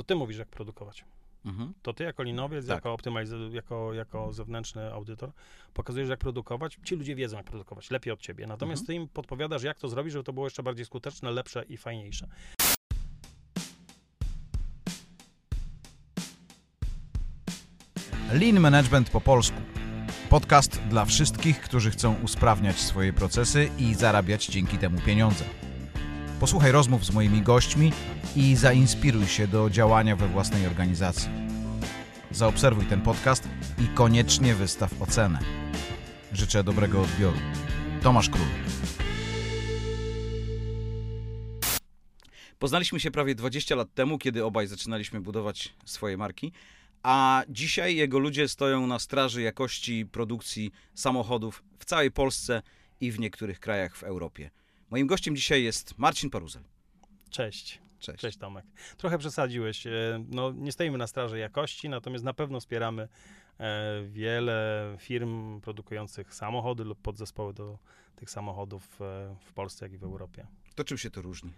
to ty mówisz, jak produkować. Mhm. To ty jako linowiec, Tak. jako optymalizator, jako, jako zewnętrzny audytor pokazujesz, jak produkować. Ci ludzie wiedzą, jak produkować, lepiej od ciebie. Natomiast Mhm. ty im podpowiadasz, jak to zrobić, żeby to było jeszcze bardziej skuteczne, lepsze i fajniejsze. Lean Management po polsku. Podcast dla wszystkich, którzy chcą usprawniać swoje procesy i zarabiać dzięki temu pieniądze. Posłuchaj rozmów z moimi gośćmi i zainspiruj się do działania we własnej organizacji. Zaobserwuj ten podcast i koniecznie wystaw ocenę. Życzę dobrego odbioru. Tomasz Król. Poznaliśmy się prawie 20 lat temu, kiedy obaj zaczynaliśmy budować swoje marki, a dzisiaj jego ludzie stoją na straży jakości produkcji samochodów w całej Polsce i w niektórych krajach w Europie. Moim gościem dzisiaj jest Marcin Paruzel. Cześć. Cześć. Cześć Tomek. Trochę przesadziłeś. E, No, nie stoimy na straży jakości, natomiast na pewno wspieramy e, wiele firm produkujących samochody lub podzespoły do tych samochodów e, w Polsce, jak i w Europie. To czym się to różni?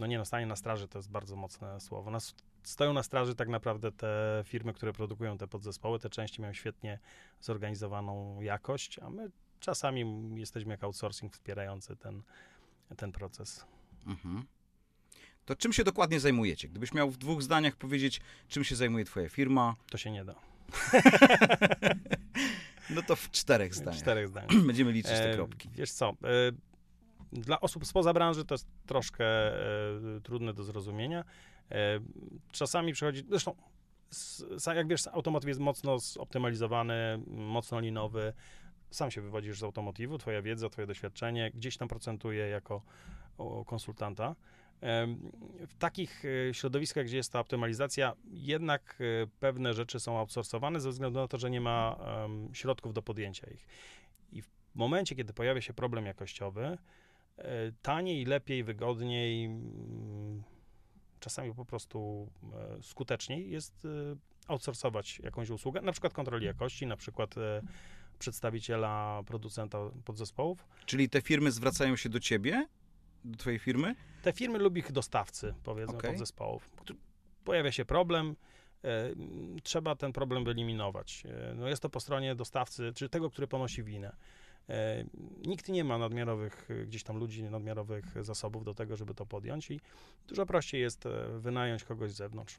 No nie no, stanie na straży to jest bardzo mocne słowo. Nas, stoją na straży tak naprawdę te firmy, które produkują te podzespoły. Te części mają świetnie zorganizowaną jakość, a my czasami jesteśmy jak outsourcing wspierający ten, ten proces. Mhm. To czym się dokładnie zajmujecie? Gdybyś miał w dwóch zdaniach powiedzieć, czym się zajmuje twoja firma, To się nie da. no to w czterech W zdaniach. czterech zdaniach. Będziemy liczyć te E, kropki. Wiesz co, e, dla osób spoza branży to jest troszkę e, trudne do zrozumienia. E, czasami przychodzi, zresztą jak wiesz, automotyw jest mocno zoptymalizowany, mocno linowy. Sam się wywodzisz z automotywu, twoja wiedza, twoje doświadczenie gdzieś tam procentuje jako konsultanta. W takich e, środowiskach, gdzie jest ta optymalizacja, jednak e, pewne rzeczy są outsourcowane ze względu na to, że nie ma środków do podjęcia ich. I w momencie, kiedy pojawia się problem jakościowy, e, taniej, lepiej, wygodniej, czasami po prostu skuteczniej jest outsourcować jakąś usługę, na przykład kontroli jakości, na przykład przedstawiciela, producenta podzespołów. Czyli te firmy zwracają się do ciebie, do twojej firmy? Te firmy lub ich dostawcy, powiedzmy, Okej. podzespołów. Pojawia się problem, e, trzeba ten problem wyeliminować. E, no jest to po stronie dostawcy, czy tego, który ponosi winę. E, nikt nie ma nadmiarowych, gdzieś tam ludzi, nadmiarowych zasobów do tego, żeby to podjąć i dużo prościej jest wynająć kogoś z zewnątrz.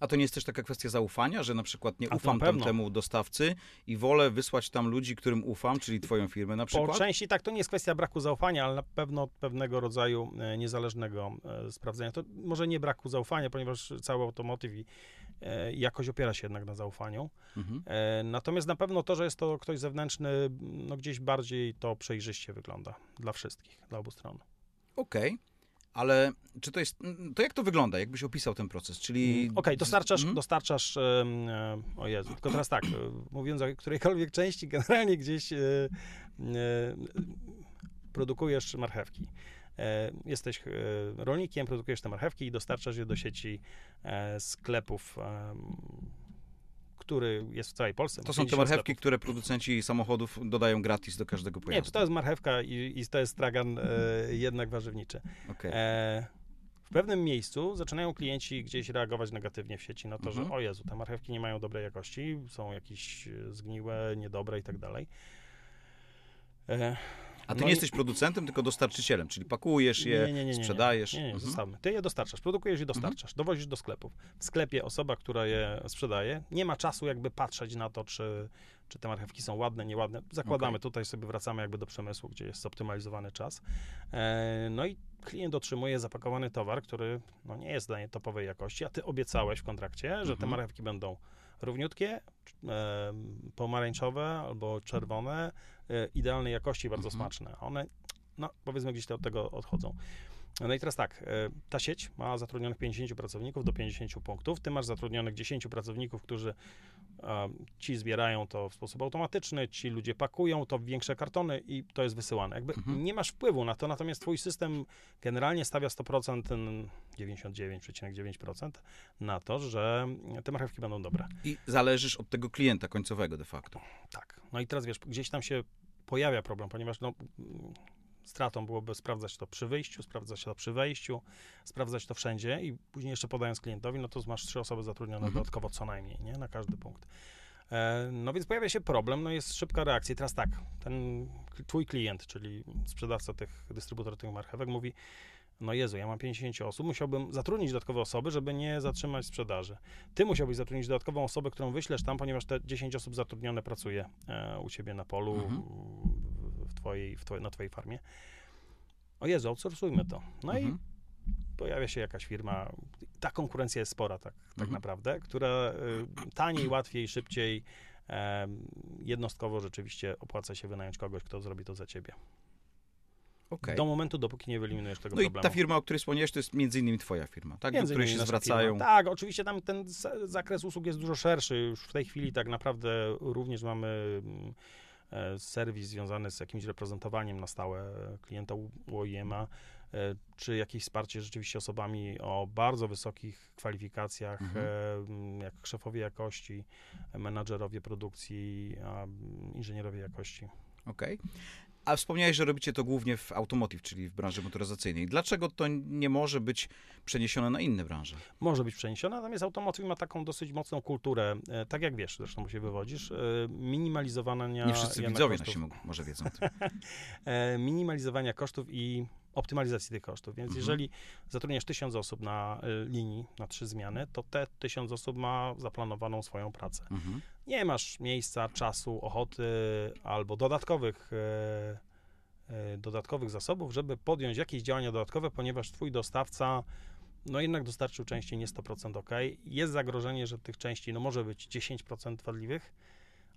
A to nie jest też taka kwestia zaufania, że na przykład nie ufam tamtemu dostawcy i wolę wysłać tam ludzi, którym ufam, czyli twoją firmę na Po przykład? części tak, to nie jest kwestia braku zaufania, ale na pewno pewnego rodzaju e, niezależnego e, sprawdzenia. To może nie braku zaufania, ponieważ cały automotyw i e, jakoś opiera się jednak na zaufaniu. Mhm. Natomiast na pewno to, że jest to ktoś zewnętrzny, no gdzieś bardziej to przejrzyście wygląda dla wszystkich, dla obu stron. Okej, ale czy to jest, to jak to wygląda, jakbyś opisał ten proces, czyli... Mm, Okej, dostarczasz, Mhm. dostarczasz, e, o Jezu, tylko teraz tak, e, mówiąc o którejkolwiek części, generalnie gdzieś e, produkujesz marchewki. Jesteś rolnikiem, produkujesz te marchewki i dostarczasz je do sieci sklepów, który jest w całej Polsce. To są te 50 marchewki, sklepów. które producenci samochodów dodają gratis do każdego Nie, pojazdu. to, to jest marchewka i, i to jest stragan e, jednak warzywniczy. Okej. E, w pewnym miejscu zaczynają klienci gdzieś reagować negatywnie w sieci na to, Mhm. że o Jezu, te marchewki nie mają dobrej jakości, są jakieś e, zgniłe, niedobre i tak dalej. A ty no nie i- jesteś producentem, tylko dostarczycielem, czyli pakujesz je, sprzedajesz. Nie, nie, nie, Mhm. zostawmy. Ty je dostarczasz, produkujesz i dostarczasz, dowozisz do sklepów. W sklepie osoba, która je sprzedaje, nie ma czasu jakby patrzeć na to, czy, czy te marchewki są ładne, nieładne. Zakładamy, Okej. tutaj sobie wracamy jakby do przemysłu, gdzie jest zoptymalizowany czas. E, no i klient otrzymuje zapakowany towar, który no, nie jest dla niej topowej jakości, a ty obiecałeś w kontrakcie, że te Mhm. marchewki będą równiutkie, e, pomarańczowe albo czerwone, idealnej jakości, bardzo Mhm. smaczne. One, no powiedzmy, gdzieś od tego odchodzą. No i teraz tak, e, ta sieć ma zatrudnionych 50 pracowników do 50 punktów. Ty masz zatrudnionych 10 pracowników, którzy e, ci zbierają to w sposób automatyczny, ci ludzie pakują to w większe kartony i to jest wysyłane. Jakby Mhm. nie masz wpływu na to, natomiast twój system generalnie stawia 100%, n- 99,9% na to, że te marchewki będą dobre. I zależysz od tego klienta końcowego de facto. Tak. No i teraz wiesz, gdzieś tam się pojawia problem, ponieważ no, stratą byłoby sprawdzać to przy wyjściu, sprawdzać to przy wejściu, sprawdzać to wszędzie i później jeszcze podając klientowi, no to masz trzy osoby zatrudnione Mhm. dodatkowo co najmniej, nie? Na każdy punkt. E, No więc pojawia się problem, no jest szybka reakcja. Teraz tak, ten twój klient, czyli sprzedawca tych, dystrybutor tych marchewek mówi, no Jezu, ja mam 50 osób, musiałbym zatrudnić dodatkowe osoby, żeby nie zatrzymać sprzedaży. Ty musiałbyś zatrudnić dodatkową osobę, którą wyślesz tam, ponieważ te 10 osób zatrudnione pracuje e, u ciebie na polu, Mhm. w, twojej, w twojej, na twojej farmie. O Jezu, outsourcujmy to. No i Mhm. pojawia się jakaś firma, ta konkurencja jest spora tak, tak Mhm. naprawdę, która y, taniej, łatwiej, szybciej, jednostkowo rzeczywiście opłaca się wynająć kogoś, kto zrobi to za ciebie. Okej. Do momentu, dopóki nie wyeliminujesz tego No i problemu. ta firma, o której wspomniałeś, to jest między innymi twoja firma, tak? Między do której się zwracają. Firma. Tak, oczywiście tam ten za- zakres usług jest dużo szerszy. Już w tej chwili tak naprawdę również mamy mm, e, serwis związany z jakimś reprezentowaniem na stałe klienta u- u OIM-a, e, czy jakieś wsparcie rzeczywiście osobami o bardzo wysokich kwalifikacjach, Mhm. e, m, jak szefowie jakości, menadżerowie produkcji, a, m, inżynierowie jakości. Okej. A wspomniałeś, że robicie to głównie w automotive, czyli w branży motoryzacyjnej. Dlaczego to nie może być przeniesione na inne branże? może być przeniesiona, natomiast automotive ma taką dosyć mocną kulturę, e, tak jak wiesz, zresztą się wywodzisz, e, minimalizowania Nie wszyscy widzowie kosztów, nasi mogą, może wiedzą e, minimalizowania kosztów i optymalizacji tych kosztów. Więc Mhm. jeżeli zatrudniasz tysiąc osób na linii, na trzy zmiany, to te tysiąc osób ma zaplanowaną swoją pracę. Mhm. Nie masz miejsca, czasu, ochoty albo dodatkowych e, e, dodatkowych zasobów, żeby podjąć jakieś działania dodatkowe, ponieważ twój dostawca no jednak dostarczył części nie 100% ok. Jest zagrożenie, że tych części no może być 10% wadliwych,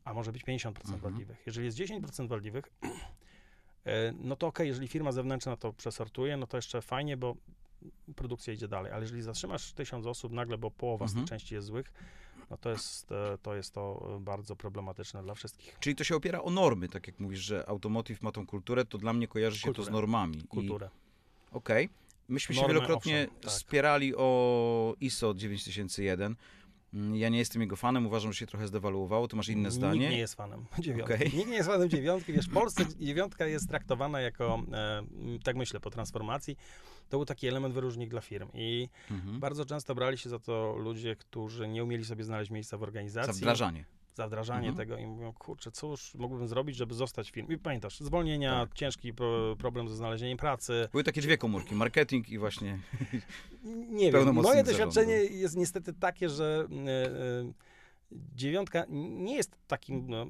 a może być 50% Mhm. wadliwych. Jeżeli jest 10% wadliwych, e, no to ok, jeżeli firma zewnętrzna to przesortuje, no to jeszcze fajnie, bo produkcja idzie dalej, ale jeżeli zatrzymasz tysiąc osób nagle, bo połowa z Mhm. tych części jest złych, no to jest, e, to jest to e, bardzo problematyczne dla wszystkich. Czyli to się opiera o normy, tak jak mówisz, że automotive ma tą kulturę, to dla mnie kojarzy się to Kulturę. z normami. I- Kulturę. Okej. Myśmy się Normy, wielokrotnie owszem, tak. spierali o ISO 9001. Mm, Ja nie jestem jego fanem, uważam, że się trochę zdewaluowało. Ty masz inne zdanie. Nikt nie jest fanem dziewiątki. Okej. Nikt nie jest fanem dziewiątki. Wiesz, w Polsce dziewiątka jest traktowana jako, e, tak myślę, po transformacji, to był taki element wyróżnik dla firm. I Mhm. bardzo często brali się za to ludzie, którzy nie umieli sobie znaleźć miejsca w Za organizacji. wdrażanie. za wdrażanie Mhm. tego i mówią, kurczę, cóż mógłbym zrobić, żeby zostać w firmie. I pamiętasz, zwolnienia, Tak. ciężki pro, problem ze znalezieniem pracy. Były takie dwie komórki, marketing i właśnie... Nie wiem, moje zarządu. doświadczenie jest niestety takie, że e, e, dziewiątka nie jest takim no,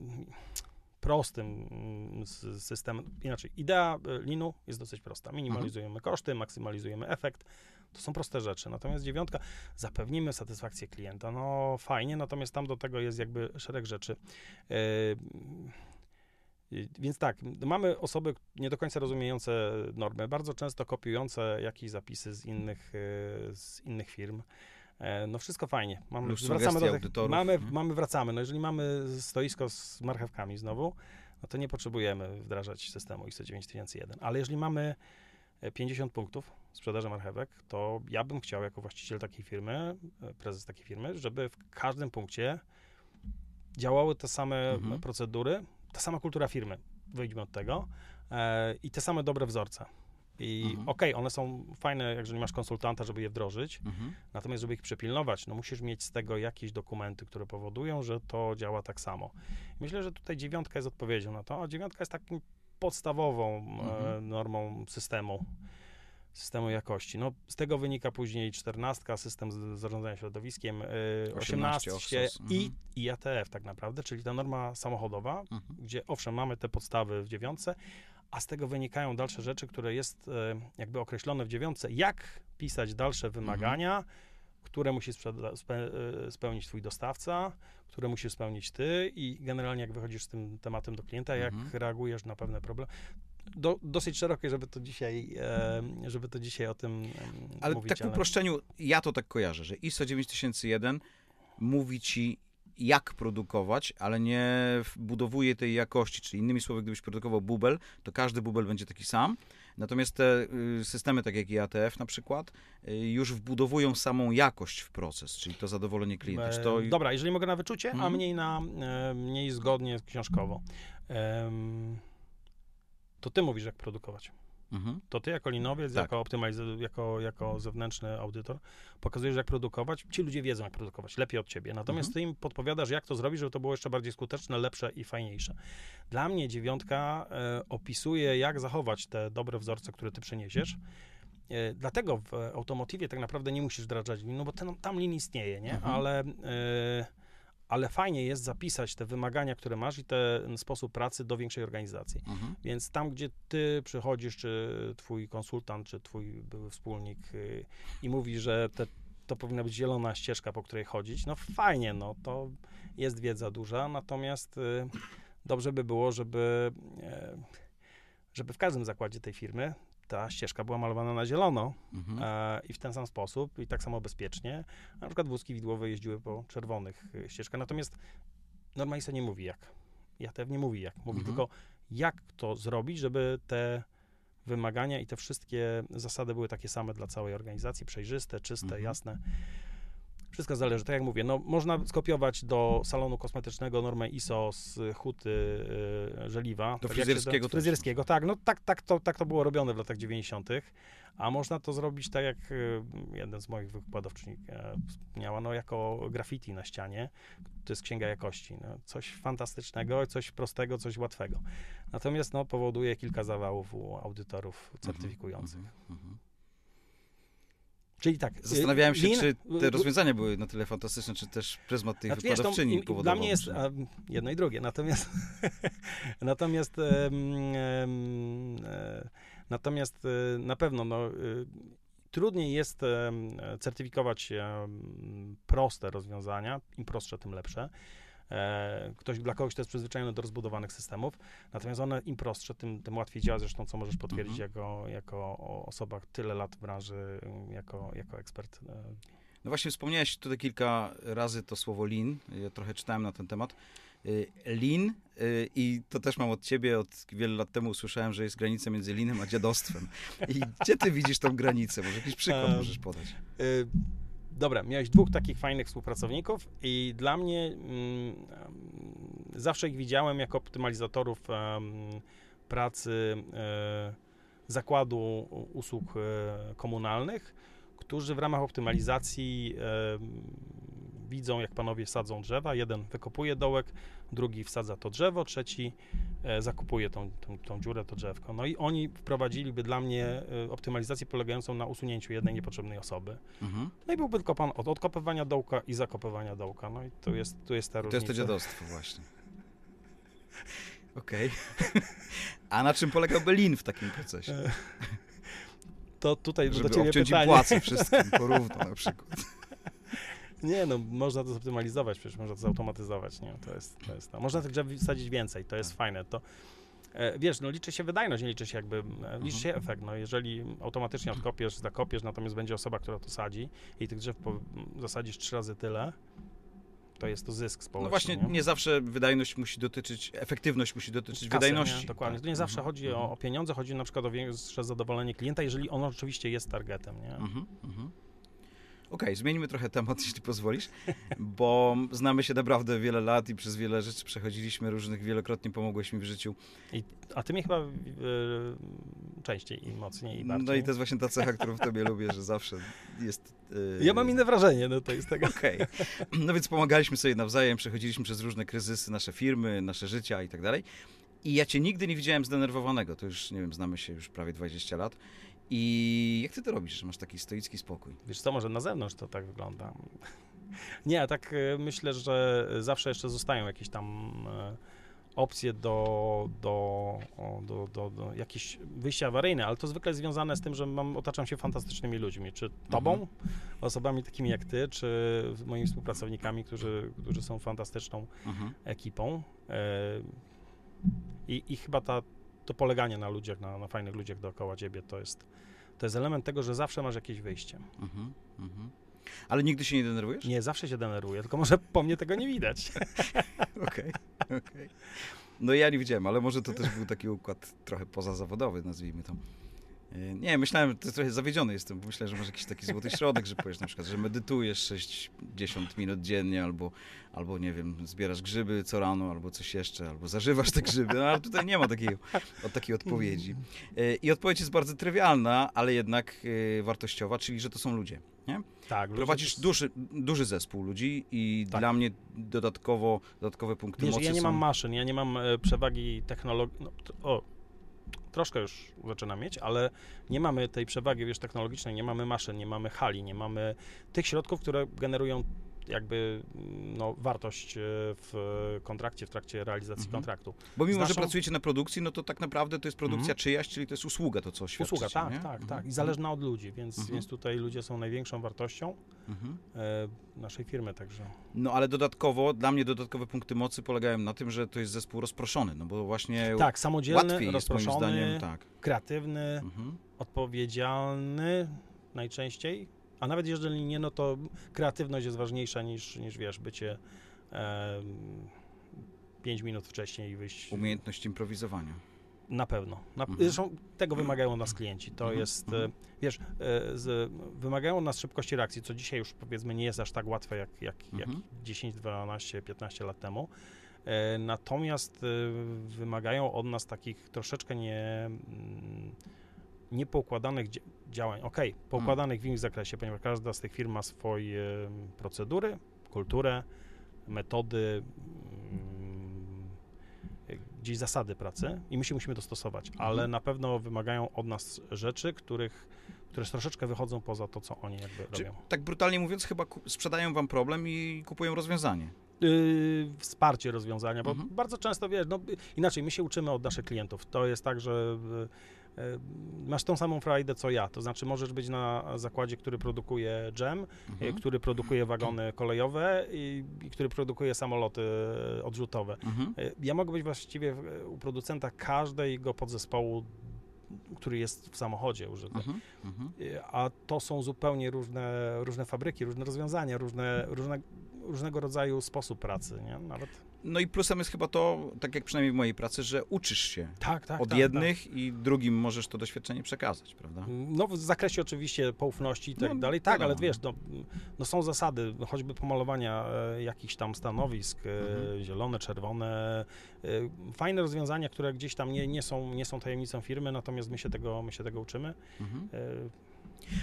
prostym mm, systemem. Inaczej, idea e, linu jest dosyć prosta. Minimalizujemy koszty, maksymalizujemy efekt. To są proste rzeczy. Natomiast dziewiątka, zapewnimy satysfakcję klienta. No fajnie, natomiast tam do tego jest jakby szereg rzeczy. E, Więc tak, mamy osoby nie do końca rozumiejące normy, bardzo często kopiujące jakieś zapisy z innych, e, z innych firm. E, No wszystko fajnie. Mamy, wracamy do tych, mamy, mamy, wracamy. No jeżeli mamy stoisko z marchewkami znowu, no to nie potrzebujemy wdrażać systemu ISO 9001. Ale jeżeli mamy e, 50 punktów sprzedaży marchewek, to ja bym chciał jako właściciel takiej firmy, e, prezes takiej firmy, żeby w każdym punkcie działały te same Mhm. procedury, ta sama kultura firmy, wyjdźmy od tego, e, i te same dobre wzorce. I Mhm. okej, one są fajne, jeżeli masz konsultanta, żeby je wdrożyć, Mhm. natomiast żeby ich przepilnować, no musisz mieć z tego jakieś dokumenty, które powodują, że to działa tak samo. Myślę, że tutaj dziewiątka jest odpowiedzią na to, a dziewiątka jest takim podstawową e, Mhm. normą systemu, systemu jakości. No, z tego wynika później czternastka, system z- zarządzania środowiskiem, e, 18 osiemnastcie OFSOS, i, mhm. i ATF tak naprawdę, czyli ta norma samochodowa, Mhm. gdzie owszem, mamy te podstawy w dziewiątce, a z tego wynikają dalsze rzeczy, które jest e, jakby określone w dziewiątce, jak pisać dalsze wymagania, które musi e, spełnić twój dostawca, które musisz spełnić ty i generalnie jak wychodzisz z tym tematem do klienta, jak Mhm. reagujesz na pewne problemy. Do, dosyć szerokie, żeby to dzisiaj, e, żeby to dzisiaj o tym Ale mówić. tak w uproszczeniu, ja to tak kojarzę, że ISO 9001 mówi ci, jak produkować, ale nie budowuje tej jakości. Czyli innymi słowy, gdybyś produkował bubel, to każdy bubel będzie taki sam. Natomiast te y, systemy, tak jak IATF na przykład, y, już wbudowują samą jakość w proces, czyli to zadowolenie klienta. To... Dobra, jeżeli mogę na wyczucie, a Mhm. mniej na mniej zgodnie książkowo. To ty mówisz, jak produkować. Mhm. To ty jako linowiec, Tak. jako optymaliz- jako, jako zewnętrzny audytor pokazujesz, jak produkować. Ci ludzie wiedzą, jak produkować, lepiej od ciebie. Natomiast Mhm. ty im podpowiadasz, jak to zrobić, żeby to było jeszcze bardziej skuteczne, lepsze i fajniejsze. Dla mnie dziewiątka e, opisuje, jak zachować te dobre wzorce, które ty przyniesiesz. E, Dlatego w automotywie tak naprawdę nie musisz wdrażać lin, no bo ten, tam lin istnieje, nie? Mhm. Ale, e, ale fajnie jest zapisać te wymagania, które masz i ten sposób pracy do większej organizacji. Mhm. Więc tam, gdzie ty przychodzisz, czy twój konsultant, czy twój były wspólnik y, i mówi, że te, to powinna być zielona ścieżka, po której chodzić, no fajnie, no to jest wiedza duża, natomiast y, dobrze by było, żeby, e, żeby w każdym zakładzie tej firmy ta ścieżka była malowana na zielono Mhm. e, i w ten sam sposób i tak samo bezpiecznie. Na przykład wózki widłowe jeździły po czerwonych y, ścieżkach, natomiast normalista nie mówi jak. JTF nie mówi jak, mówi Mhm. tylko jak to zrobić, żeby te wymagania i te wszystkie zasady były takie same dla całej organizacji, przejrzyste, czyste, Mhm. jasne. Wszystko zależy, tak jak mówię, no można skopiować do salonu kosmetycznego normę ISO z huty y, żeliwa. Do tak fryzjerskiego do fryzjerskiego, tak, no tak, tak, to, tak to było robione w latach 90., a można to zrobić tak jak y, jeden z moich wykładowczyń e, wspomniała, no jako graffiti na ścianie. To jest księga jakości. No, coś fantastycznego, coś prostego, coś łatwego. Natomiast no, powoduje kilka zawałów u audytorów certyfikujących. Mhm. Mhm. Czyli tak. y, Zastanawiałem się, lin- czy y, te rozwiązania były na tyle fantastyczne, czy też pryzmat tych Znaczy, wiesz, im- im- powodował. Dla mnie jest a, jedno i drugie. Natomiast natomiast em, e, natomiast e, na pewno no, e, trudniej jest certyfikować proste rozwiązania. Im prostsze, tym lepsze. E, Ktoś, dla kogoś to jest przyzwyczajony do rozbudowanych systemów, natomiast one im prostsze, tym, tym łatwiej działa, zresztą co możesz potwierdzić Mhm. jako, jako osoba tyle lat w branży, jako, jako ekspert. e, No właśnie wspomniałeś tutaj kilka razy to słowo lean. Ja trochę czytałem na ten temat. Y, Lean i to też mam od ciebie, od wielu lat temu usłyszałem, że jest granica między leanem a dziadostwem. I gdzie ty widzisz tą granicę? Może jakiś przykład możesz podać? Dobra, miałeś dwóch takich fajnych współpracowników i dla mnie mm, zawsze ich widziałem jako optymalizatorów pracy e, zakładu usług e, komunalnych, którzy w ramach optymalizacji widzą, jak panowie sadzą drzewa. Jeden wykopuje dołek, drugi wsadza to drzewo, trzeci e, zakupuje tą, tą, tą dziurę, to drzewko. No i oni wprowadziliby dla mnie e, optymalizację polegającą na usunięciu jednej niepotrzebnej osoby. Mhm. No i byłby tylko pan od odkopywania dołka i zakopywania dołka. No i tu jest, tu jest ta To różnica. jest to dziadostwo właśnie. Okej. A na czym polegałby lean w takim procesie? E, To tutaj do Żeby ciebie obciąć im pytanie. płace wszystkim porówno na przykład. Nie, no można to zoptymalizować, przecież można to zautomatyzować, nie? To jest, to jest to. Można tych drzew wsadzić więcej, to jest Tak. fajne. To, e, wiesz, no liczy się wydajność, nie liczy się jakby, e, liczy się Mhm. efekt, no jeżeli automatycznie odkopiesz, zakopiesz, natomiast będzie osoba, która to sadzi i tych drzew po, zasadzisz trzy razy tyle, to jest to zysk społeczny. No właśnie, nie zawsze wydajność musi dotyczyć, efektywność musi dotyczyć Kasy, wydajności. Nie? Dokładnie. Tak. To nie zawsze Mhm, chodzi mhm. o, o pieniądze, chodzi na przykład o większe zadowolenie klienta, jeżeli on oczywiście jest targetem, nie? Mhm, mhm. Okej, zmienimy trochę temat, jeśli pozwolisz, bo znamy się naprawdę wiele lat i przez wiele rzeczy przechodziliśmy różnych, wielokrotnie pomogłeś mi w życiu. A ty mnie chyba y, częściej i mocniej i bardziej. No i to jest właśnie ta cecha, którą w tobie lubię, że zawsze jest... yy, Ja mam inne wrażenie, no to jest tego. Okej. No więc pomagaliśmy sobie nawzajem, przechodziliśmy przez różne kryzysy, nasze firmy, nasze życia i tak dalej. I ja cię nigdy nie widziałem zdenerwowanego. To już, nie wiem, znamy się już prawie 20 lat. I jak ty to robisz, że masz taki stoicki spokój? Wiesz co, może na zewnątrz to tak wygląda. Nie, tak y, myślę, że zawsze jeszcze zostają jakieś tam e, opcje do, do, do, do, do jakieś wyjścia awaryjne, ale to zwykle związane z tym, że mam, otaczam się fantastycznymi ludźmi, czy tobą, osobami takimi jak ty, czy moimi współpracownikami, którzy, którzy są fantastyczną Mhm. ekipą. E, I, i chyba ta, to poleganie na ludziach, na, na fajnych ludziach dookoła ciebie, to jest, to jest element tego, że zawsze masz jakieś wyjście. Mhm. Mhm. Ale nigdy się nie denerwujesz? Nie, zawsze się denerwuję, tylko może po mnie tego nie widać. Okej, okej. No ja nie widziałem, ale może to też był taki układ trochę pozazawodowy, nazwijmy to. Nie, myślałem, to trochę zawiedziony jestem, bo myślałem, że masz jakiś taki złoty środek, że powiesz na przykład, że medytujesz 60 minut dziennie, albo, albo nie wiem, zbierasz grzyby co rano, albo coś jeszcze, albo zażywasz te grzyby, no ale tutaj nie ma takiej, od takiej odpowiedzi. Y, I odpowiedź jest bardzo trywialna, ale jednak y, wartościowa, czyli że to są ludzie. Nie? Tak, Prowadzisz to- duży, duży zespół ludzi i Tak. dla mnie dodatkowo, dodatkowe punkty Wiesz, mocy ja nie są... mam maszyn, ja nie mam e, przewagi technologii. No, o, troszkę już zaczynam mieć, ale nie mamy tej przewagi, wiesz, technologicznej, nie mamy maszyn, nie mamy hali, nie mamy tych środków, które generują jakby mm, no, wartość e, w kontrakcie, w trakcie realizacji Mhm. kontraktu. Bo mimo, Z że naszą- pracujecie na produkcji, no to tak naprawdę to jest produkcja Mhm. czyjaś, czyli to jest usługa, to co świadczycie, Usługa, tak, nie? tak, Mhm. tak. I zależna od ludzi, więc, Mhm. więc tutaj ludzie są największą wartością Mhm. e, naszej firmy, także. No ale dodatkowo, dla mnie dodatkowe punkty mocy polegają na tym, że to jest zespół rozproszony, no bo właśnie Tak, samodzielny, łatwiej jest moim rozproszony, zdaniem, tak. kreatywny, Mhm. odpowiedzialny najczęściej, a nawet jeżeli nie, no to kreatywność jest ważniejsza niż, niż wiesz, bycie em, 5 minut wcześniej i wyjść. Umiejętność improwizowania. Na pewno. Na, Mhm. Zresztą tego wymagają od nas klienci. To Mhm, jest, mhm. e, wiesz, e, z, wymagają od nas szybkości reakcji, co dzisiaj już powiedzmy nie jest aż tak łatwe jak, jak, jak Mhm. 10, 12, 15 lat temu. E, Natomiast e, wymagają od nas takich troszeczkę nie, mm, niepoukładanych dzia- działań. Okej, poukładanych w innym zakresie, ponieważ każda z tych firm ma swoje mm, procedury, kulturę, metody, mm, gdzieś zasady pracy i my się musimy dostosować, ale Mhm. na pewno wymagają od nas rzeczy, których, które troszeczkę wychodzą poza to, co oni jakby robią. tak brutalnie mówiąc, chyba sprzedają wam problem i kupują rozwiązanie. Yy, wsparcie rozwiązania, bo Mhm. bardzo często, wiesz, no, inaczej, my się uczymy od naszych klientów. To jest tak, że masz tą samą frajdę co ja, to znaczy możesz być na zakładzie, który produkuje dżem, y, Mhm. który produkuje wagony kolejowe i, i który produkuje samoloty y, odrzutowe. Mhm. Ja mogę być właściwie u producenta każdego podzespołu, który jest w samochodzie użyty. Mhm. Mhm. Y, A to są zupełnie różne, różne fabryki, różne rozwiązania, różne, różne, różnego rodzaju sposób pracy, nie? Nawet. No i plusem jest chyba to, tak jak przynajmniej w mojej pracy, że uczysz się Tak, tak. od tak, jednych i drugim możesz to doświadczenie przekazać, prawda? No w zakresie oczywiście poufności i tak No, dalej, tak, ale wiesz, no, no są zasady, choćby pomalowania e, jakichś tam stanowisk, e, Mhm. zielone, czerwone, e, fajne rozwiązania, które gdzieś tam nie, nie, są, nie są tajemnicą firmy, natomiast my się tego, my się tego uczymy. Mhm.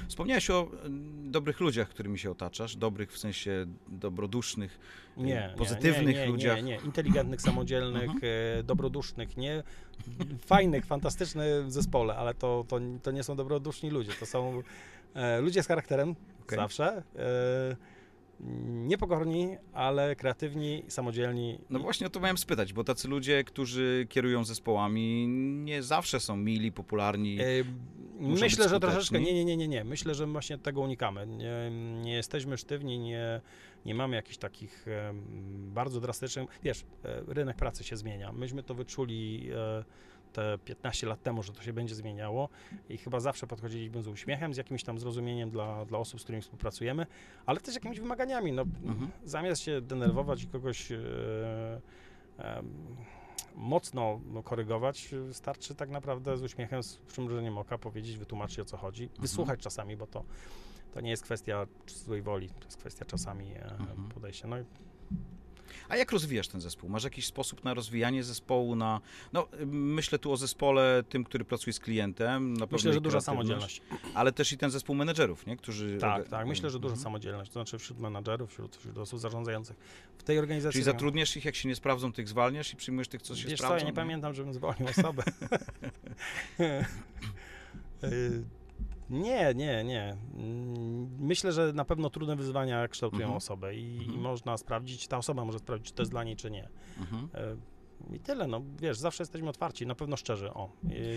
Wspomniałeś o mm, dobrych ludziach, którymi się otaczasz, dobrych w sensie dobrodusznych, Nie, nie, pozytywnych nie, nie, ludziach. Nie, nie, inteligentnych, samodzielnych, Mhm. e, dobrodusznych, nie fajnych, fantastycznych w zespole, ale to, to, to nie są dobroduszni ludzie, to są e, ludzie z charakterem Okej. zawsze. E, niepokorni, ale kreatywni, samodzielni. No właśnie o to miałem spytać, bo tacy ludzie, którzy kierują zespołami, nie zawsze są mili, popularni. E, Myślę, że troszeczkę. Nie, nie, nie, nie, nie. Myślę, że właśnie tego unikamy. Nie, nie jesteśmy sztywni, nie, nie mamy jakichś takich bardzo drastycznych. Wiesz, e, rynek pracy się zmienia. Myśmy to wyczuli e, te 15 lat temu, że to się będzie zmieniało i chyba zawsze podchodziliśmy z uśmiechem, z jakimś tam zrozumieniem dla, dla osób, z którymi współpracujemy, ale też jakimiś wymaganiami. No, Mhm. Zamiast się denerwować i kogoś e, em, mocno korygować, starczy tak naprawdę z uśmiechem, z przymrużeniem oka powiedzieć, wytłumaczyć o co chodzi, wysłuchać czasami, bo to, to nie jest kwestia złej woli, to jest kwestia czasami e, Mhm. podejścia. No, i A jak rozwijasz ten zespół? Masz jakiś sposób na rozwijanie zespołu, na... No, y, myślę tu o zespole tym, który pracuje z klientem. Myślę, że duża samodzielność. Ale też i ten zespół menedżerów, nie? Którzy... Tak, tak, myślę, że duża Mhm. samodzielność, to znaczy wśród menadżerów, wśród, wśród osób zarządzających. W tej organizacji... Czyli zatrudniasz ich, jak się nie sprawdzą, tych zwalniasz i przyjmujesz tych, co się Wiesz co, sprawdzą? ja nie pamiętam, żebym zwolnił osobę. Nie, nie, nie. Mm, Myślę, że na pewno trudne wyzwania kształtują Mhm. osobę i, i Mhm. można sprawdzić, ta osoba może sprawdzić, czy to jest dla niej, czy nie. Mhm. Y, I tyle, no wiesz, zawsze jesteśmy otwarci, na pewno szczerzy, o,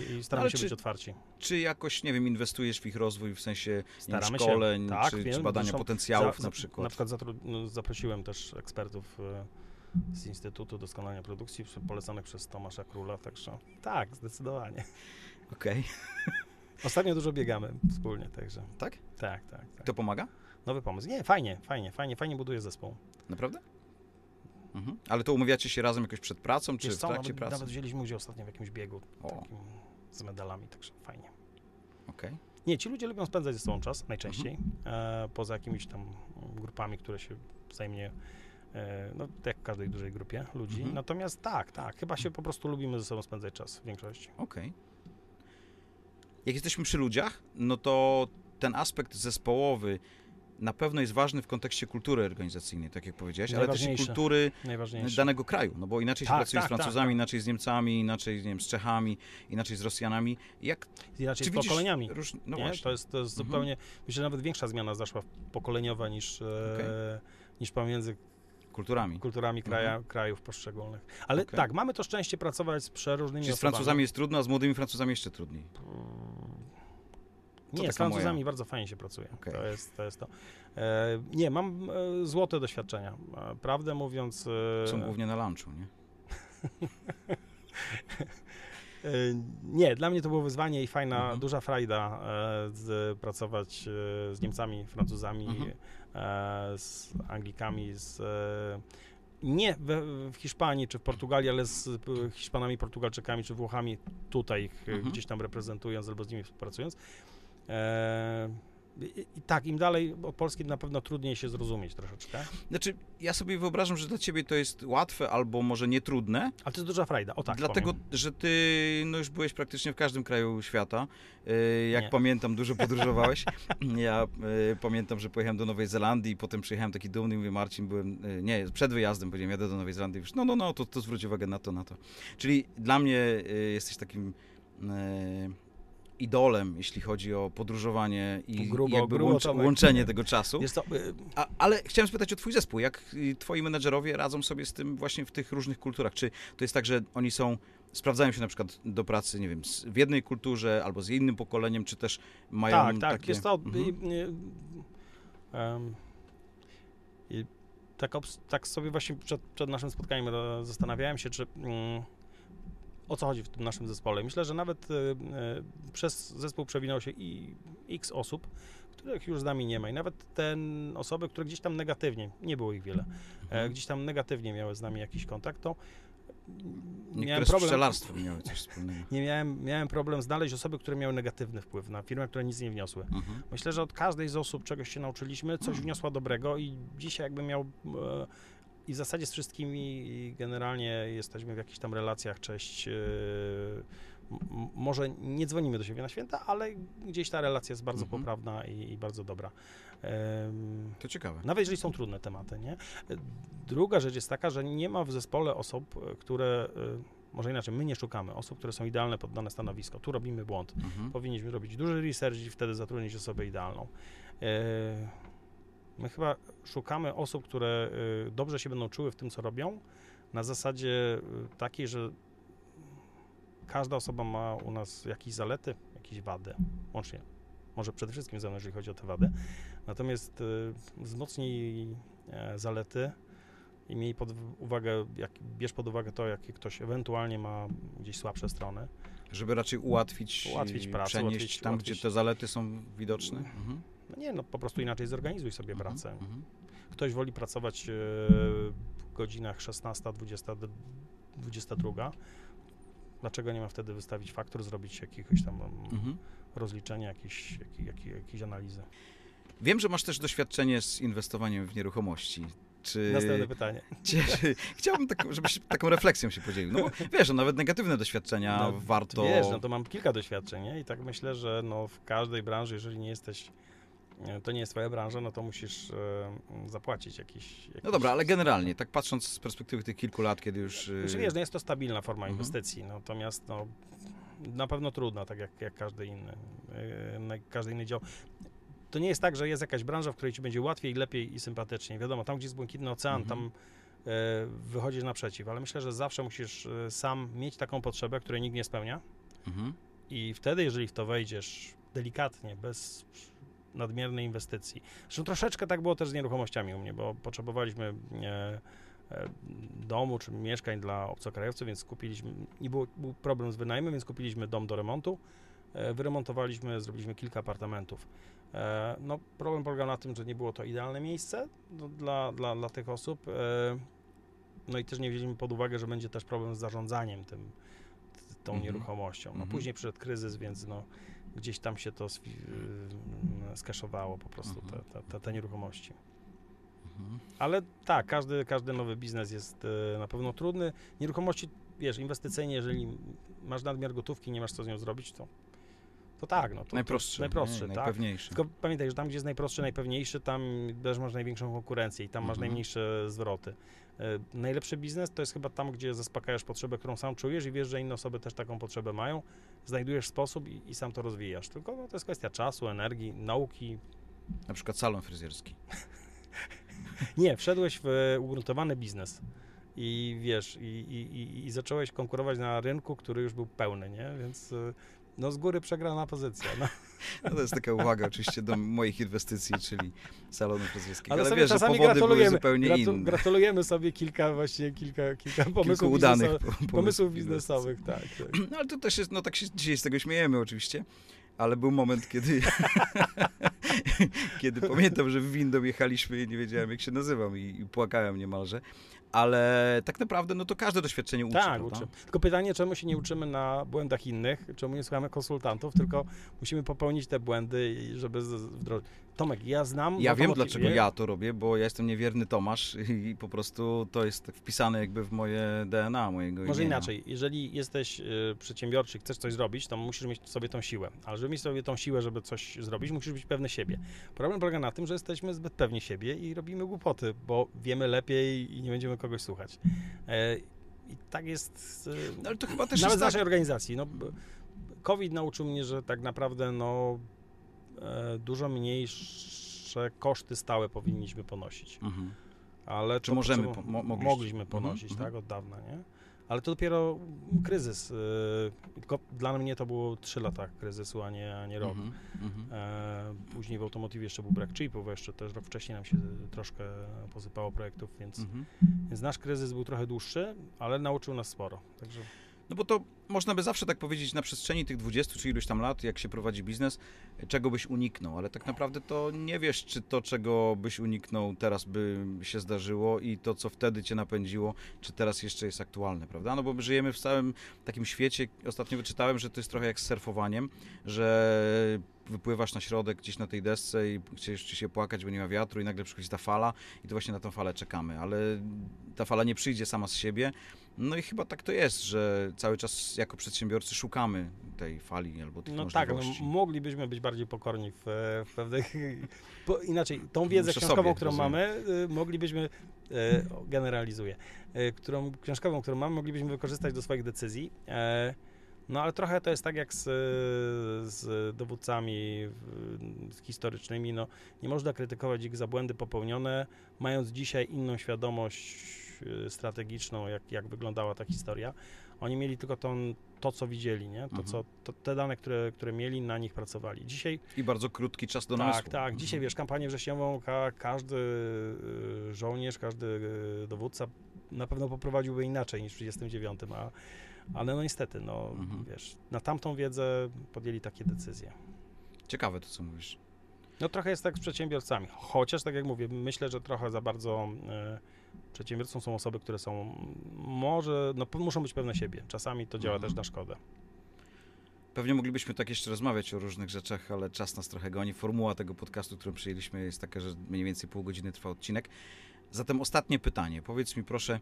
i, i staramy ale się czy- być otwarci. Czy jakoś, nie wiem, inwestujesz w ich rozwój w sensie Staramy się, szkoleń, tak, czy, wiem, czy badania zresztą potencjałów Za- na przykład? Na przykład no, zaprosiłem też ekspertów y, z Instytutu Doskonalenia Produkcji, polecanych przez Tomasza Króla, także tak, zdecydowanie. Okej. Ostatnio dużo biegamy wspólnie, także Tak? tak, tak, tak. To pomaga? Nowy pomysł. Nie, fajnie, fajnie, fajnie, fajnie buduje zespół. Naprawdę? Mhm. Ale to umawiacie się razem jakoś przed pracą, czy Wiesz w co, trakcie nawet, pracy? nawet wzięliśmy udział ostatnio w jakimś biegu takim z medalami, także fajnie. Okej. Nie, ci ludzie lubią spędzać ze sobą czas najczęściej, e, poza jakimiś tam grupami, które się wzajemnie, e, no jak w każdej dużej grupie ludzi. Mhm. Natomiast tak, tak, chyba się po prostu lubimy ze sobą spędzać czas w większości. Okej. Jak jesteśmy przy ludziach, no to ten aspekt zespołowy na pewno jest ważny w kontekście kultury organizacyjnej, tak jak powiedziałeś, ale też i kultury danego kraju, no bo inaczej się Tak, pracuje tak, z Francuzami, tak, tak. inaczej z Niemcami, inaczej nie wiem, z Czechami, inaczej z Rosjanami. Jak, Inaczej czy z pokoleniami. Róż... No nie? właśnie. To jest, to jest Mhm. zupełnie, myślę, że nawet większa zmiana zaszła pokoleniowa niż, e, niż pomiędzy Kulturami. kulturami kraja, krajów poszczególnych. Ale Mhm. Okej. tak, mamy to szczęście pracować z przeróżnymi Czy z. Francuzami jest trudno, a z młodymi Francuzami jeszcze trudniej? Nie, taka z Francuzami moja- bardzo fajnie się pracuje. Okej. To, jest, to jest to. E, nie, mam e, złote doświadczenia. E, prawdę mówiąc... E, Są głównie na lunchu, nie? e, nie, dla mnie to było wyzwanie i fajna, Mhm. duża frajda e, z, pracować e, z Niemcami, Francuzami, Mhm. z Anglikami, z... Nie w Hiszpanii czy w Portugalii, ale z Hiszpanami, Portugalczykami czy Włochami tutaj Mhm. gdzieś tam reprezentując albo z nimi współpracując. E, i, tak, im dalej od Polski na pewno trudniej się zrozumieć troszeczkę, Znaczy, ja sobie wyobrażam, że dla ciebie to jest łatwe albo może nie trudne, ale to jest duża frajda, o tak dlatego, powiem. że ty no już byłeś praktycznie w każdym kraju świata. Yy, Jak Nie. pamiętam, dużo podróżowałeś. ja yy, pamiętam, że pojechałem do Nowej Zelandii i potem przyjechałem taki dumny mówię, Marcin, byłem, yy, nie, przed wyjazdem powiedziałem, jadę do Nowej Zelandii. Wiesz, no, no, no, to, to zwróć uwagę na to, na to. Czyli dla mnie jesteś takim idolem, jeśli chodzi o podróżowanie i, Grubo, jakby grubo, łącz, łączenie tego czasu. Co, y, A, ale chciałem spytać o twój zespół. Jak y, twoi menedżerowie radzą sobie z tym właśnie w tych różnych kulturach? Czy to jest tak, że oni są, sprawdzają się na przykład do pracy, nie wiem, w jednej kulturze albo z innym pokoleniem, czy też mają tak, tak, takie... jest to... Mhm. i- i- i tak, obs- tak sobie właśnie przed, przed naszym spotkaniem e, zastanawiałem się, czy... Mm, o co chodzi w tym naszym zespole. Myślę, że nawet e, e, przez zespół przewinęło się i x osób, których już z nami nie ma. I nawet te osoby, które gdzieś tam negatywnie, nie było ich wiele, e, Mhm. gdzieś tam negatywnie miały z nami jakiś kontakt, to Niektóre miałem z problem. pszczelarstwem miały coś wspólnego. Nie miałem, miałem problem znaleźć osoby, które miały negatywny wpływ na firmę, które nic nie wniosły. Mhm. Myślę, że od każdej z osób czegoś się nauczyliśmy, coś wniosła dobrego i dzisiaj jakbym miał e, i w zasadzie z wszystkimi generalnie jesteśmy w jakichś tam relacjach, cześć, m- może nie dzwonimy do siebie na święta, ale gdzieś ta relacja jest bardzo Mhm. poprawna i, i bardzo dobra. To ciekawe. nawet jeżeli są trudne tematy, nie? Druga rzecz jest taka, że nie ma w zespole osób, które, e, może inaczej, my nie szukamy osób, które są idealne pod dane stanowisko. Tu robimy błąd. Mhm. Powinniśmy robić duży research i wtedy zatrudnić osobę idealną. My chyba szukamy osób, które e, dobrze się będą czuły w tym, co robią, na zasadzie e, takiej, że każda osoba ma u nas jakieś zalety, jakieś wady, łącznie. Może przede wszystkim ze mną, jeżeli chodzi o te wady. Natomiast e, wzmocnij e, zalety i miej pod uwagę, jak, bierz pod uwagę to, jakie ktoś ewentualnie ma gdzieś słabsze strony. Żeby raczej ułatwić, Ułatwić y, pracę, przenieść ułatwić- tam, ułatwić- gdzie te zalety są widoczne. Mhm. No nie, no po prostu inaczej zorganizuj sobie Mhm. pracę. Mhm. Ktoś woli pracować e, w godzinach 16, 20, 22. Dlaczego nie ma wtedy wystawić faktur, zrobić jakiegoś tam mm, Mhm. rozliczenia, jakiejś, jakiej, jakiej, jakiejś analizy? Wiem, że masz też doświadczenie z inwestowaniem w nieruchomości. Czy Następne pytanie. cieszy? Chciałbym tak, żebyś taką refleksją się podzielił. No wiesz, no, nawet negatywne doświadczenia No, warto... Wiesz, no to mam kilka doświadczeń nie? i tak myślę, że no w każdej branży, jeżeli nie jesteś, to nie jest twoja branża, no to musisz e, zapłacić jakiś, jakiś... No dobra, ale generalnie, tak patrząc z perspektywy tych kilku lat, kiedy już... y, Znaczy, wiesz, no jest to stabilna forma Mhm. inwestycji, natomiast no, na pewno trudna, tak jak, jak każdy inny, na- każdy inny dział. To nie jest tak, że jest jakaś branża, w której ci będzie łatwiej, lepiej i sympatyczniej. Wiadomo, tam gdzie jest błękitny ocean, Mhm. tam wychodzisz naprzeciw, ale myślę, że zawsze musisz sam mieć taką potrzebę, której nikt nie spełnia Mhm. i wtedy, jeżeli w to wejdziesz delikatnie, bez nadmiernej inwestycji. Zresztą troszeczkę tak było też z nieruchomościami u mnie, bo potrzebowaliśmy e, e, domu czy mieszkań dla obcokrajowców, więc kupiliśmy, nie było, był problem z wynajmem, więc kupiliśmy dom do remontu, e, wyremontowaliśmy, zrobiliśmy kilka apartamentów. No, problem polegał na tym, że nie było to idealne miejsce do, dla, dla, dla tych osób, no i też nie wzięliśmy pod uwagę, że będzie też problem z zarządzaniem tym, tą Mhm. nieruchomością. No, Mhm. Później przyszedł kryzys, więc no, gdzieś tam się to y, skaszowało po prostu, Mhm. te, te, te, te nieruchomości. Mhm. Ale tak, każdy, każdy nowy biznes jest e, na pewno trudny. Nieruchomości, wiesz, inwestycyjnie, jeżeli masz nadmiar gotówki i nie masz co z nią zrobić, to, to tak, no. To, Najprostszy. To najprostszy, nie? tak. Najpewniejszy. Tylko pamiętaj, że tam, gdzie jest najprostszy, najpewniejszy, tam też masz największą konkurencję i tam masz Mhm. najmniejsze zwroty. E, Najlepszy biznes to jest chyba tam, gdzie zaspokajasz potrzebę, którą sam czujesz i wiesz, że inne osoby też taką potrzebę mają, znajdujesz sposób i, i sam to rozwijasz. Tylko no, to jest kwestia czasu, energii, nauki. Na przykład salon fryzjerski. Nie, wszedłeś w ugruntowany biznes i wiesz, i, i, i, i zacząłeś konkurować na rynku, który już był pełny, nie? Więc e, no z góry przegrana pozycja. No. No to jest taka uwaga oczywiście do moich inwestycji, czyli salonu fryzjerskiego. Ale, Ale, wiesz, że powody były gratulujemy. zupełnie Gratu- inne. Gratulujemy sobie kilka właśnie, kilka, kilka Kilku pomysłów, udanych biznesa- pomysłów, biznesowych. biznesowych, tak. tak. No ale to też jest, no tak się dzisiaj z tego śmiejemy oczywiście, ale był moment, kiedy kiedy pamiętam, że w windą jechaliśmy i nie wiedziałem jak się nazywam i, i płakałem niemalże, ale tak naprawdę no to każde doświadczenie uczy, Tak, prawda? uczy. Tylko pytanie, czemu się nie uczymy na błędach innych, czemu nie słuchamy konsultantów, tylko musimy popełnić te błędy, żeby wdrożyć. Tomek, ja znam... Ja wiem, dlaczego ja to robię, bo ja jestem niewierny Tomasz i po prostu to jest tak wpisane jakby w moje DNA, mojego Może imienia. inaczej, jeżeli jesteś y, przedsiębiorczy, chcesz coś zrobić, to musisz mieć sobie tą siłę. Ale żeby mieć sobie tą siłę, żeby coś zrobić, musisz być pewny siebie. Problem polega na tym, że jesteśmy zbyt pewni siebie i robimy głupoty, bo wiemy lepiej i nie będziemy kogoś słuchać. E, I tak jest No, ale to chyba też nawet jest w tak, naszej organizacji. No, COVID nauczył mnie, że tak naprawdę no, e, dużo mniejsze koszty stałe powinniśmy ponosić. Mhm. Ale Czy możemy po- mo- mogliście? mogliśmy ponosić, Mhm, tak, od dawna, nie? Ale to dopiero kryzys. tylko dla mnie to było 3 lata kryzysu, a nie, a nie rok. Mhm. E, później w automotywie jeszcze był brak chipów, jeszcze też rok wcześniej nam się troszkę posypało projektów, więc, Mhm. więc nasz kryzys był trochę dłuższy, ale nauczył nas sporo. Także No bo to można by zawsze tak powiedzieć na przestrzeni tych 20 czy iluś tam lat, jak się prowadzi biznes, czego byś uniknął, ale tak naprawdę to nie wiesz, czy to, czego byś uniknął, teraz by się zdarzyło i to, co wtedy cię napędziło, czy teraz jeszcze jest aktualne, prawda? No bo my żyjemy w całym takim świecie, ostatnio wyczytałem, że to jest trochę jak z surfowaniem, że wypływasz na środek gdzieś na tej desce i chcesz się płakać, bo nie ma wiatru i nagle przychodzi ta fala i to właśnie na tą falę czekamy, ale ta fala nie przyjdzie sama z siebie, no i chyba tak to jest, że cały czas jako przedsiębiorcy szukamy tej fali albo tych No tak, no, możliwości. moglibyśmy być bardziej pokorni w, w pewnych... Po, inaczej, tą wiedzę Muszę książkową, sobie, którą rozumiem. mamy, y, moglibyśmy, o, generalizuję, którą, książkową, którą mamy, moglibyśmy wykorzystać do swoich decyzji. E, No ale trochę to jest tak jak z, z dowódcami historycznymi. No, nie można krytykować ich za błędy popełnione, mając dzisiaj inną świadomość strategiczną, jak, jak wyglądała ta historia. Oni mieli tylko tą, to, co widzieli, nie? To, Mhm. co, to, te dane, które, które mieli, na nich pracowali. Dzisiaj I bardzo krótki czas do tak, namysłu. tak. Dzisiaj wiesz, kampanię wrześniową ka każdy y, żołnierz, każdy y, dowódca na pewno poprowadziłby inaczej niż w 39, a, ale no niestety, no Mhm. wiesz, na tamtą wiedzę podjęli takie decyzje. Ciekawe to, co mówisz. No trochę jest tak z przedsiębiorcami, chociaż tak jak mówię, myślę, że trochę za bardzo y, przedsiębiorcą są osoby, które są może, no muszą być pewne siebie. Czasami to działa Mhm. też na szkodę. Pewnie moglibyśmy tak jeszcze rozmawiać o różnych rzeczach, ale czas nas trochę goni. Formuła tego podcastu, którą przyjęliśmy, jest taka, że mniej więcej pół godziny trwa odcinek. Zatem ostatnie pytanie. Powiedz mi proszę,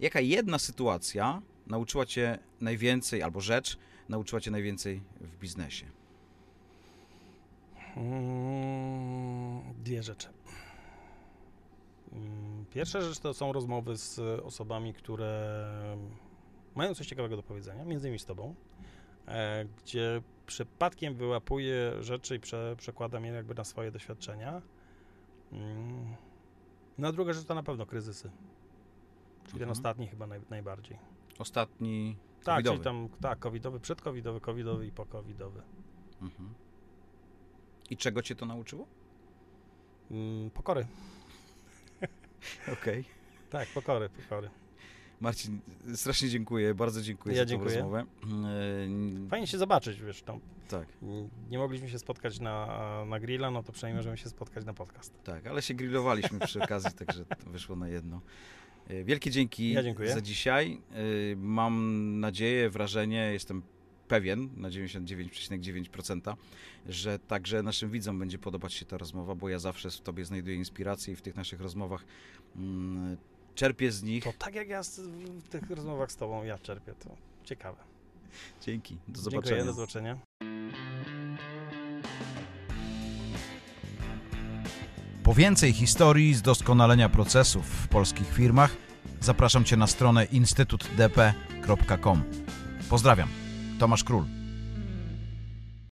jaka jedna sytuacja nauczyła cię najwięcej, albo rzecz nauczyła cię najwięcej w biznesie? Mm, Dwie rzeczy. Mm, Pierwsza rzecz to są rozmowy z osobami, które mają coś ciekawego do powiedzenia, między innymi z tobą, e, gdzie przypadkiem wyłapuję rzeczy i prze, przekładam je jakby na swoje doświadczenia. Mm. No a druga rzecz to na pewno kryzysy. Czyli ten Mhm. ostatni chyba naj, najbardziej. Ostatni Tak, covidowy. czyli tam tak, covidowy, przedcovidowy, covidowy i pocovidowy. Mhm. I czego cię to nauczyło? Mm, Pokory. Okej. Tak, pokory, pokory. Marcin, strasznie dziękuję, bardzo dziękuję Ja za tę dziękuję. rozmowę. Yy, Fajnie się zobaczyć, wiesz, tam Tak, nie mogliśmy się spotkać na, na grilla, no to przynajmniej możemy się spotkać na podcast. tak, ale się grillowaliśmy przy okazji, także to wyszło na jedno. Yy, Wielkie dzięki Ja za dzisiaj. Yy, Mam nadzieję, wrażenie, jestem pewien na 99,9%, że także naszym widzom będzie podobać się ta rozmowa, bo ja zawsze w Tobie znajduję inspirację i w tych naszych rozmowach mm, czerpię z nich. To tak jak ja z, w tych rozmowach z tobą ja czerpię, to ciekawe. Dzięki, do Dziękuję, zobaczenia. do zobaczenia. Po więcej historii z doskonalenia procesów w polskich firmach zapraszam Cię na stronę instytutdp.com. Pozdrawiam, Thomas Krull